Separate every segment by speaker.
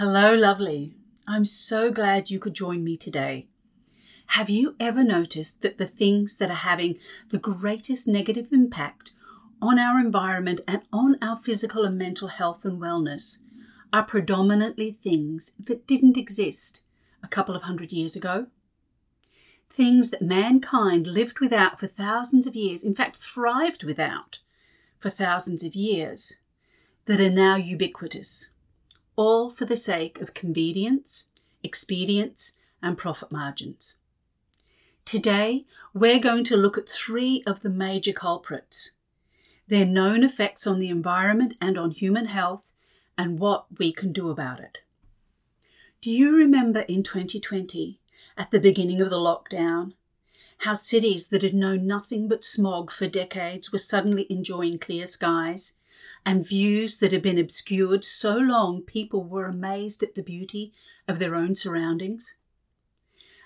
Speaker 1: Hello, lovely. I'm so glad you could join me today. Have you ever noticed that the things that are having the greatest negative impact on our environment and on our physical and mental health and wellness are predominantly things that didn't exist a couple of hundred years ago? Things that mankind lived without for thousands of years, in fact, thrived without for thousands of years, that are now ubiquitous all for the sake of convenience, expedience, and profit margins. Today, we're going to look at three of the major culprits, their known effects on the environment and on human health, and what we can do about it. Do you remember in 2020, at the beginning of the lockdown, how cities that had known nothing but smog for decades were suddenly enjoying clear skies and views that had been obscured so long people were amazed at the beauty of their own surroundings.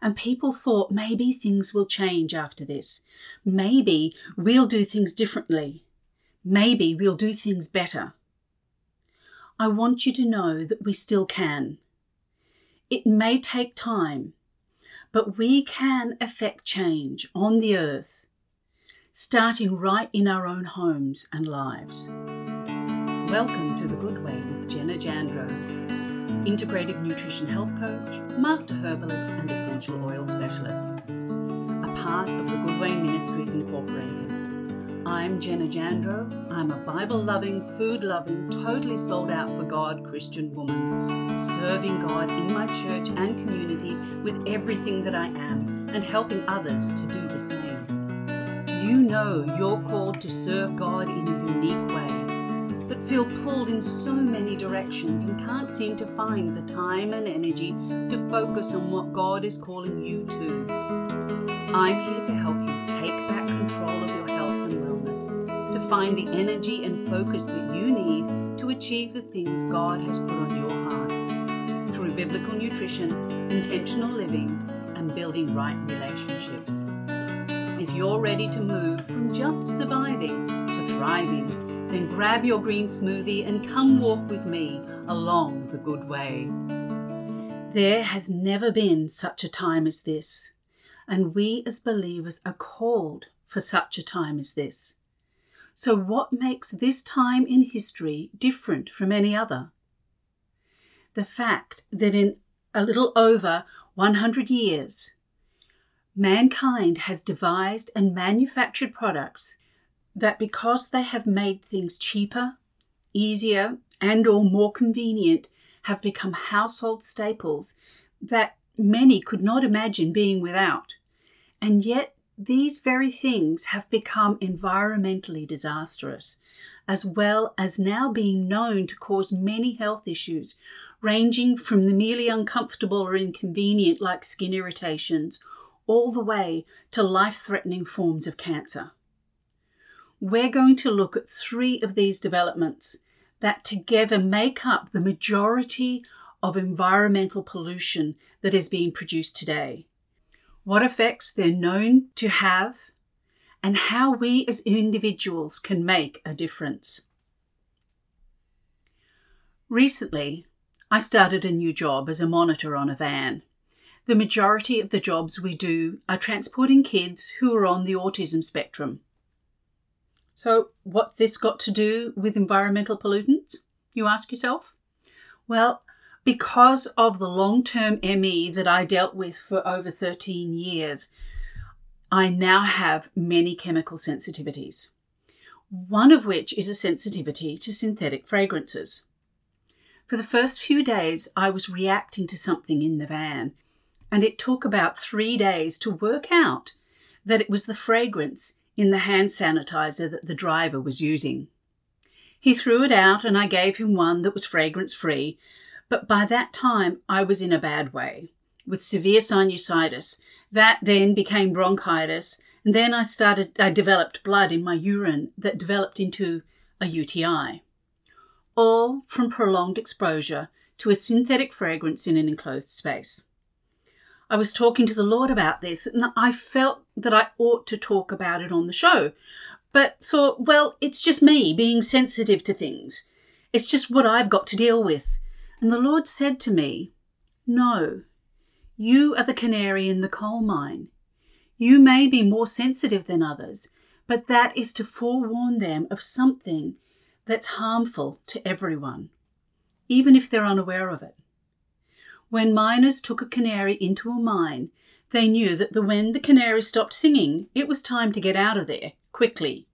Speaker 1: And people thought maybe things will change after this. Maybe we'll do things differently. Maybe we'll do things better. I want you to know that we still can. It may take time, but we can affect change on the earth, starting right in our own homes and lives. Welcome to The Good Way with Jenna Jandro, integrative nutrition health coach, master herbalist, and essential oil specialist. A part of The Good Way Ministries Incorporated. I'm Jenna Jandro. I'm a Bible loving, food loving, totally sold out for God Christian woman, serving God in my church and community with everything that I am and helping others to do the same. You know you're called to serve God in a unique way but feel pulled in so many directions and can't seem to find the time and energy to focus on what God is calling you to. I'm here to help you take back control of your health and wellness, to find the energy and focus that you need to achieve the things God has put on your heart through biblical nutrition, intentional living, and building right relationships. If you're ready to move from just surviving to thriving, then grab your green smoothie and come walk with me along the good way. There has never been such a time as this, and we as believers are called for such a time as this. So, what makes this time in history different from any other? The fact that in a little over 100 years, mankind has devised and manufactured products that because they have made things cheaper, easier, and or more convenient, have become household staples that many could not imagine being without. And yet these very things have become environmentally disastrous, as well as now being known to cause many health issues, ranging from the merely uncomfortable or inconvenient, like skin irritations, all the way to life threatening forms of cancer we're going to look at three of these developments that together make up the majority of environmental pollution that is being produced today. What effects they're known to have, and how we as individuals can make a difference. Recently, I started a new job as a monitor on a van. The majority of the jobs we do are transporting kids who are on the autism spectrum. So, what's this got to do with environmental pollutants? You ask yourself? Well, because of the long term ME that I dealt with for over 13 years, I now have many chemical sensitivities, one of which is a sensitivity to synthetic fragrances. For the first few days, I was reacting to something in the van, and it took about three days to work out that it was the fragrance in the hand sanitizer that the driver was using. He threw it out and I gave him one that was fragrance free, but by that time I was in a bad way, with severe sinusitis. That then became bronchitis, and then I started I developed blood in my urine that developed into a UTI. All from prolonged exposure to a synthetic fragrance in an enclosed space. I was talking to the Lord about this and I felt that I ought to talk about it on the show, but thought, well, it's just me being sensitive to things. It's just what I've got to deal with. And the Lord said to me, No, you are the canary in the coal mine. You may be more sensitive than others, but that is to forewarn them of something that's harmful to everyone, even if they're unaware of it. When miners took a canary into a mine, they knew that the, when the canary stopped singing, it was time to get out of there quickly.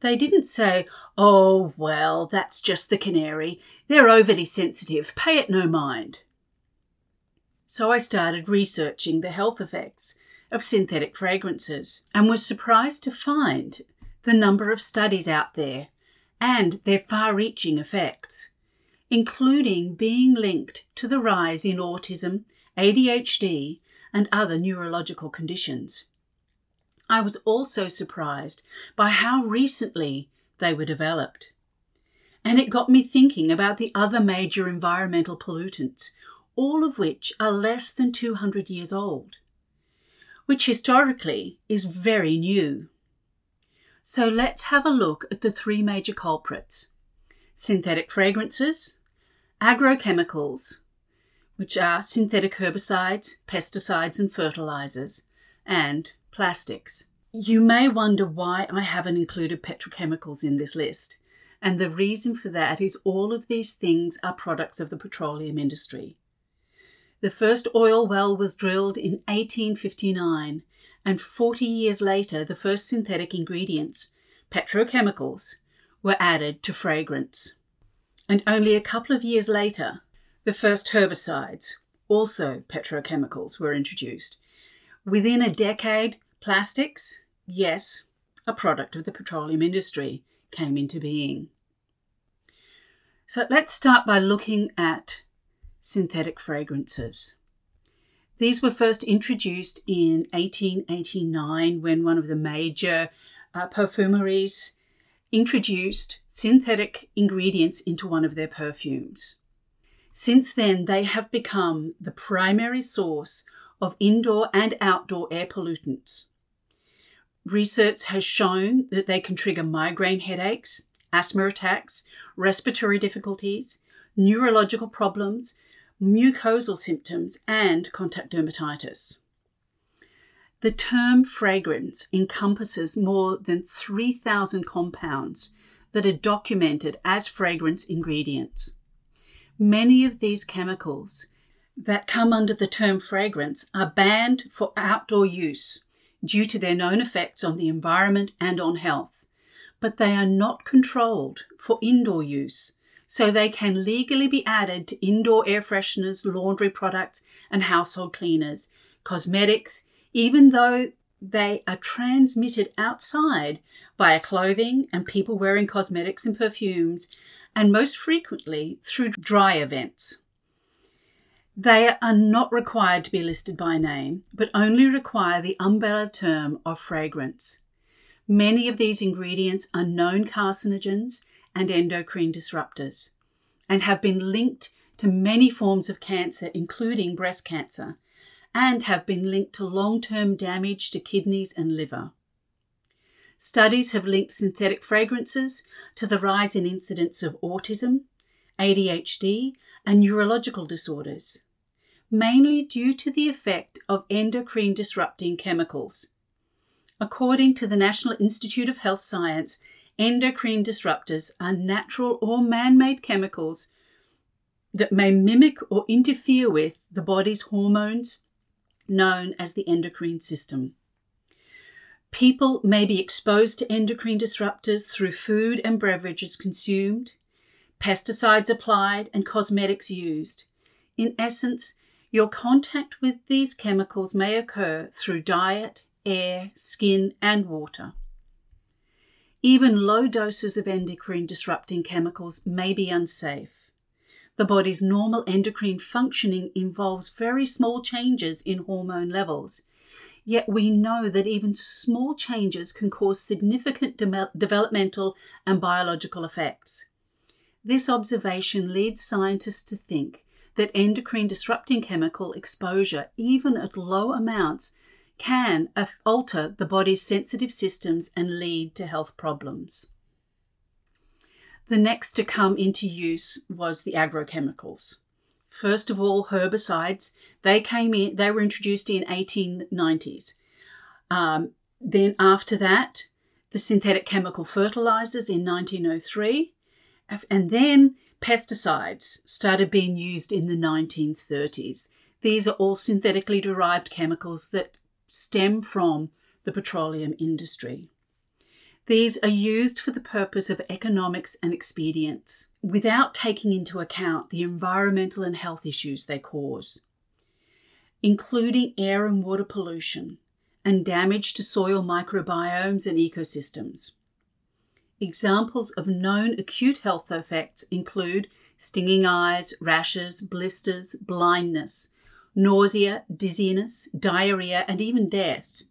Speaker 1: They didn't say, Oh, well, that's just the canary. They're overly sensitive. Pay it no mind. So I started researching the health effects of synthetic fragrances and was surprised to find the number of studies out there and their far reaching effects, including being linked to the rise in autism, ADHD, and other neurological conditions. I was also surprised by how recently they were developed. And it got me thinking about the other major environmental pollutants, all of which are less than 200 years old which historically is very new. So let's have a look at the three major culprits synthetic fragrances, agrochemicals, which are synthetic herbicides, pesticides, and fertilizers, and plastics. You may wonder why I haven't included petrochemicals in this list, and the reason for that is all of these things are products of the petroleum industry. The first oil well was drilled in 1859, and 40 years later, the first synthetic ingredients, petrochemicals, were added to fragrance. And only a couple of years later, the first herbicides, also petrochemicals, were introduced. Within a decade, plastics, yes, a product of the petroleum industry, came into being. So let's start by looking at synthetic fragrances. These were first introduced in 1889 when one of the major uh, perfumeries introduced synthetic ingredients into one of their perfumes. Since then, they have become the primary source of indoor and outdoor air pollutants. Research has shown that they can trigger migraine headaches, asthma attacks, respiratory difficulties, neurological problems, mucosal symptoms, and contact dermatitis. The term fragrance encompasses more than 3,000 compounds that are documented as fragrance ingredients. Many of these chemicals that come under the term fragrance are banned for outdoor use due to their known effects on the environment and on health, but they are not controlled for indoor use so they can legally be added to indoor air fresheners, laundry products, and household cleaners, cosmetics, even though they are transmitted outside via clothing and people wearing cosmetics and perfumes, and most frequently through dry events. They are not required to be listed by name, but only require the umbrella term of fragrance. Many of these ingredients are known carcinogens and endocrine disruptors, and have been linked to many forms of cancer, including breast cancer, and have been linked to long term damage to kidneys and liver. Studies have linked synthetic fragrances to the rise in incidence of autism, ADHD, and neurological disorders, mainly due to the effect of endocrine disrupting chemicals. According to the National Institute of Health Science, endocrine disruptors are natural or man made chemicals that may mimic or interfere with the body's hormones, known as the endocrine system. People may be exposed to endocrine disruptors through food and beverages consumed, pesticides applied, and cosmetics used. In essence, your contact with these chemicals may occur through diet, air, skin, and water. Even low doses of endocrine disrupting chemicals may be unsafe. The body's normal endocrine functioning involves very small changes in hormone levels. Yet we know that even small changes can cause significant de- developmental and biological effects. This observation leads scientists to think that endocrine disrupting chemical exposure, even at low amounts, can alter the body's sensitive systems and lead to health problems. The next to come into use was the agrochemicals. First of all, herbicides. They came in, they were introduced in 1890s. Um, then after that, the synthetic chemical fertilizers in 1903. And then pesticides started being used in the 1930s. These are all synthetically derived chemicals that stem from the petroleum industry. These are used for the purpose of economics and expedience without taking into account the environmental and health issues they cause, including air and water pollution and damage to soil microbiomes and ecosystems. Examples of known acute health effects include stinging eyes, rashes, blisters, blindness, nausea, dizziness, diarrhea, and even death.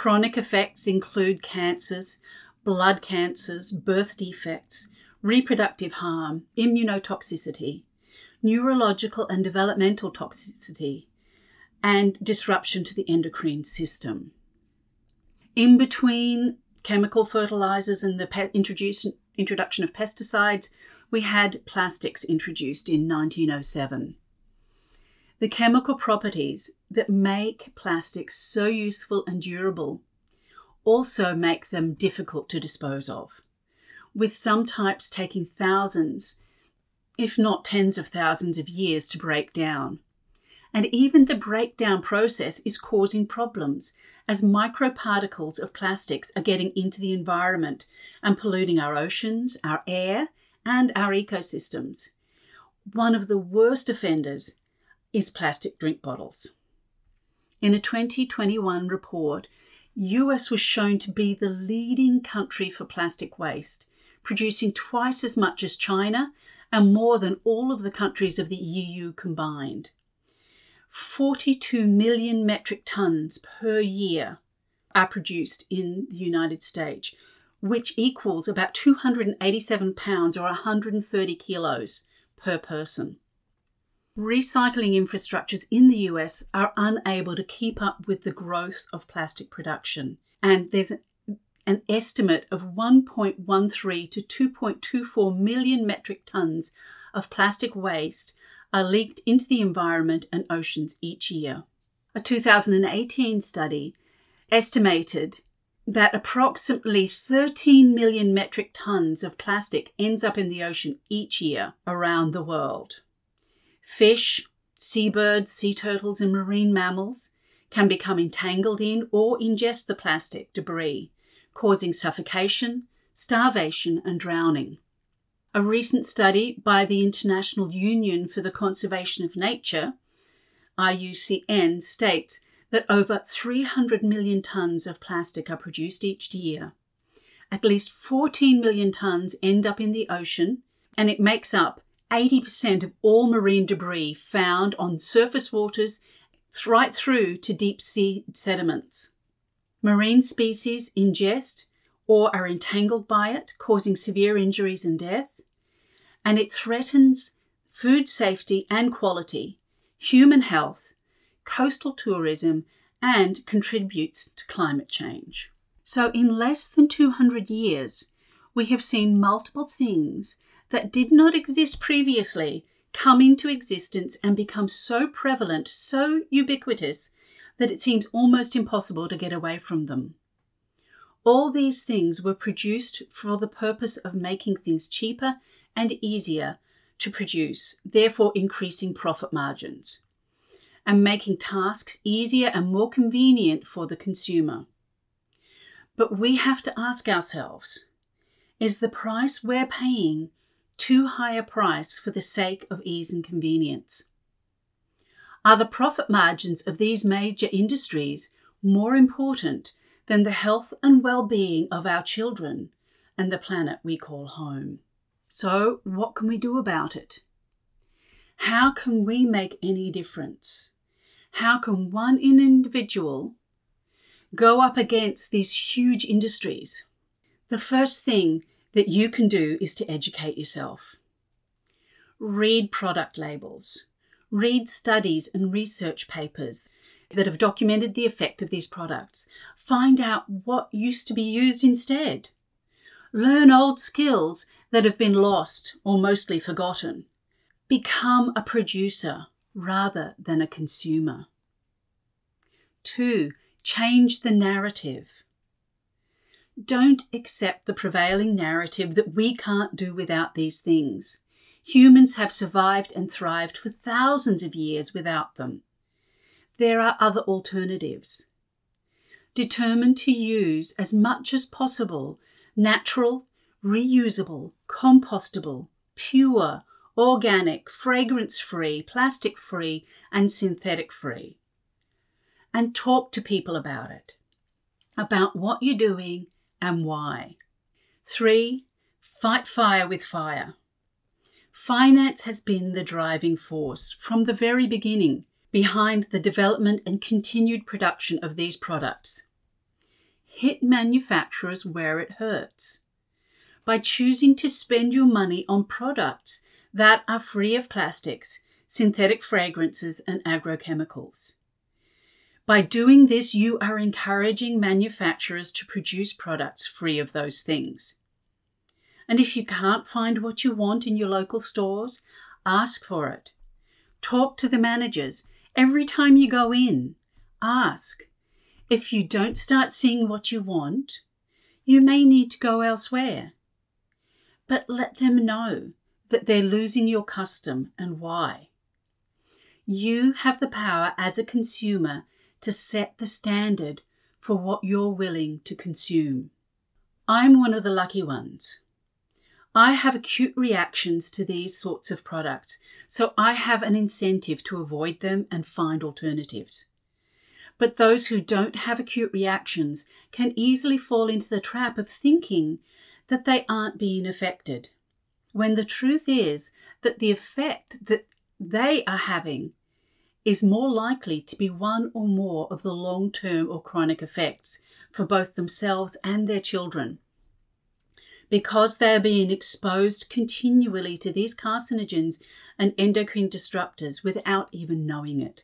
Speaker 1: Chronic effects include cancers, blood cancers, birth defects, reproductive harm, immunotoxicity, neurological and developmental toxicity, and disruption to the endocrine system. In between chemical fertilizers and the pe- introduction of pesticides, we had plastics introduced in 1907. The chemical properties that make plastics so useful and durable also make them difficult to dispose of, with some types taking thousands, if not tens of thousands of years to break down. And even the breakdown process is causing problems as microparticles of plastics are getting into the environment and polluting our oceans, our air, and our ecosystems. One of the worst offenders is plastic drink bottles. In a 2021 report, US was shown to be the leading country for plastic waste, producing twice as much as China and more than all of the countries of the EU combined. 42 million metric tons per year are produced in the United States, which equals about 287 pounds or 130 kilos per person recycling infrastructures in the US are unable to keep up with the growth of plastic production. And there's an estimate of 1.13 to 2.24 million metric tons of plastic waste are leaked into the environment and oceans each year. A 2018 study estimated that approximately 13 million metric tons of plastic ends up in the ocean each year around the world. Fish, seabirds, sea turtles, and marine mammals can become entangled in or ingest the plastic debris, causing suffocation, starvation, and drowning. A recent study by the International Union for the Conservation of Nature, IUCN, states that over 300 million tonnes of plastic are produced each year. At least 14 million tonnes end up in the ocean, and it makes up 80% of all marine debris found on surface waters right through to deep sea sediments. Marine species ingest or are entangled by it, causing severe injuries and death, and it threatens food safety and quality, human health, coastal tourism, and contributes to climate change. So, in less than 200 years, we have seen multiple things that did not exist previously come into existence and become so prevalent, so ubiquitous, that it seems almost impossible to get away from them. All these things were produced for the purpose of making things cheaper and easier to produce, therefore increasing profit margins, and making tasks easier and more convenient for the consumer. But we have to ask ourselves is the price we're paying too high a price for the sake of ease and convenience? Are the profit margins of these major industries more important than the health and well being of our children and the planet we call home? So, what can we do about it? How can we make any difference? How can one individual go up against these huge industries? The first thing that you can do is to educate yourself. Read product labels, read studies and research papers that have documented the effect of these products. Find out what used to be used instead. Learn old skills that have been lost or mostly forgotten. Become a producer rather than a consumer. Two, change the narrative. Don't accept the prevailing narrative that we can't do without these things. Humans have survived and thrived for thousands of years without them. There are other alternatives. Determine to use as much as possible natural, reusable, compostable, pure, organic, fragrance free, plastic free, and synthetic free. And talk to people about it, about what you're doing and why. Three, fight fire with fire. Finance has been the driving force from the very beginning behind the development and continued production of these products. Hit manufacturers where it hurts by choosing to spend your money on products that are free of plastics, synthetic fragrances, and agrochemicals. By doing this, you are encouraging manufacturers to produce products free of those things. And if you can't find what you want in your local stores, ask for it. Talk to the managers every time you go in. Ask. If you don't start seeing what you want, you may need to go elsewhere. But let them know that they're losing your custom and why. You have the power as a consumer to set the standard for what you're willing to consume. I'm one of the lucky ones. I have acute reactions to these sorts of products, so I have an incentive to avoid them and find alternatives. But those who don't have acute reactions can easily fall into the trap of thinking that they aren't being affected, when the truth is that the effect that they are having is more likely to be one or more of the long term or chronic effects for both themselves and their children because they are being exposed continually to these carcinogens and endocrine disruptors without even knowing it.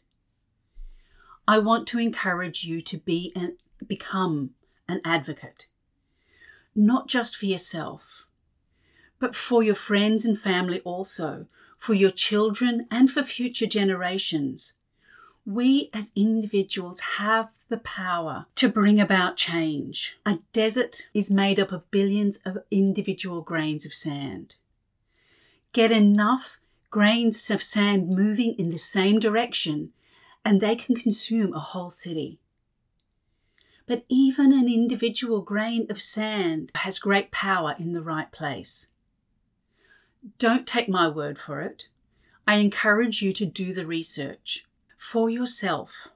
Speaker 1: I want to encourage you to be and become an advocate, not just for yourself, but for your friends and family also, for your children and for future generations we as individuals have the power to bring about change. A desert is made up of billions of individual grains of sand. Get enough grains of sand moving in the same direction, and they can consume a whole city. But even an individual grain of sand has great power in the right place. Don't take my word for it. I encourage you to do the research for yourself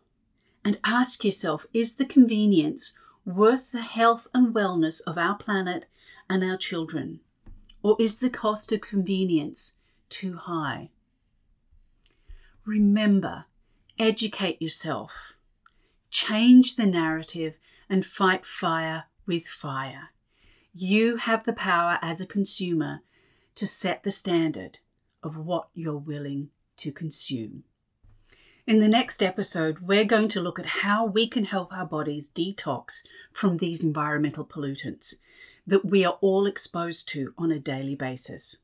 Speaker 1: and ask yourself is the convenience worth the health and wellness of our planet and our children? Or is the cost of convenience too high? Remember, educate yourself, change the narrative, and fight fire with fire. You have the power as a consumer to set the standard of what you're willing to consume. In the next episode, we're going to look at how we can help our bodies detox from these environmental pollutants that we are all exposed to on a daily basis.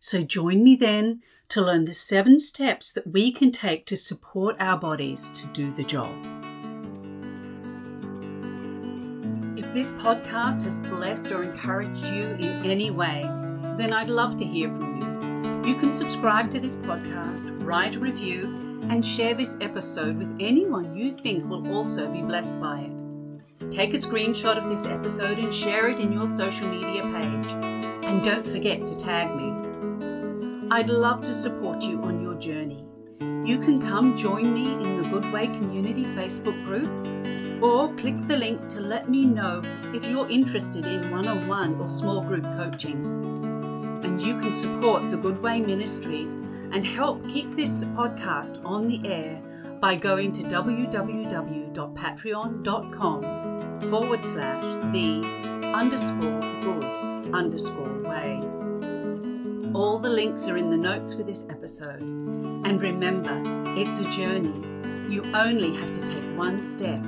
Speaker 1: So join me then to learn the seven steps that we can take to support our bodies to do the job. If this podcast has blessed or encouraged you in any way, then I'd love to hear from you. You can subscribe to this podcast, write a review, and share this episode with anyone you think will also be blessed by it. Take a screenshot of this episode and share it in your social media page. And don't forget to tag me. I'd love to support you on your journey. You can come join me in the Good Way Community Facebook group or click the link to let me know if you're interested in one on one or small group coaching. And you can support the Good Way Ministries and help keep this podcast on the air by going to www.patreon.com forward slash the underscore good underscore way. All the links are in the notes for this episode. And remember, it's a journey. You only have to take one step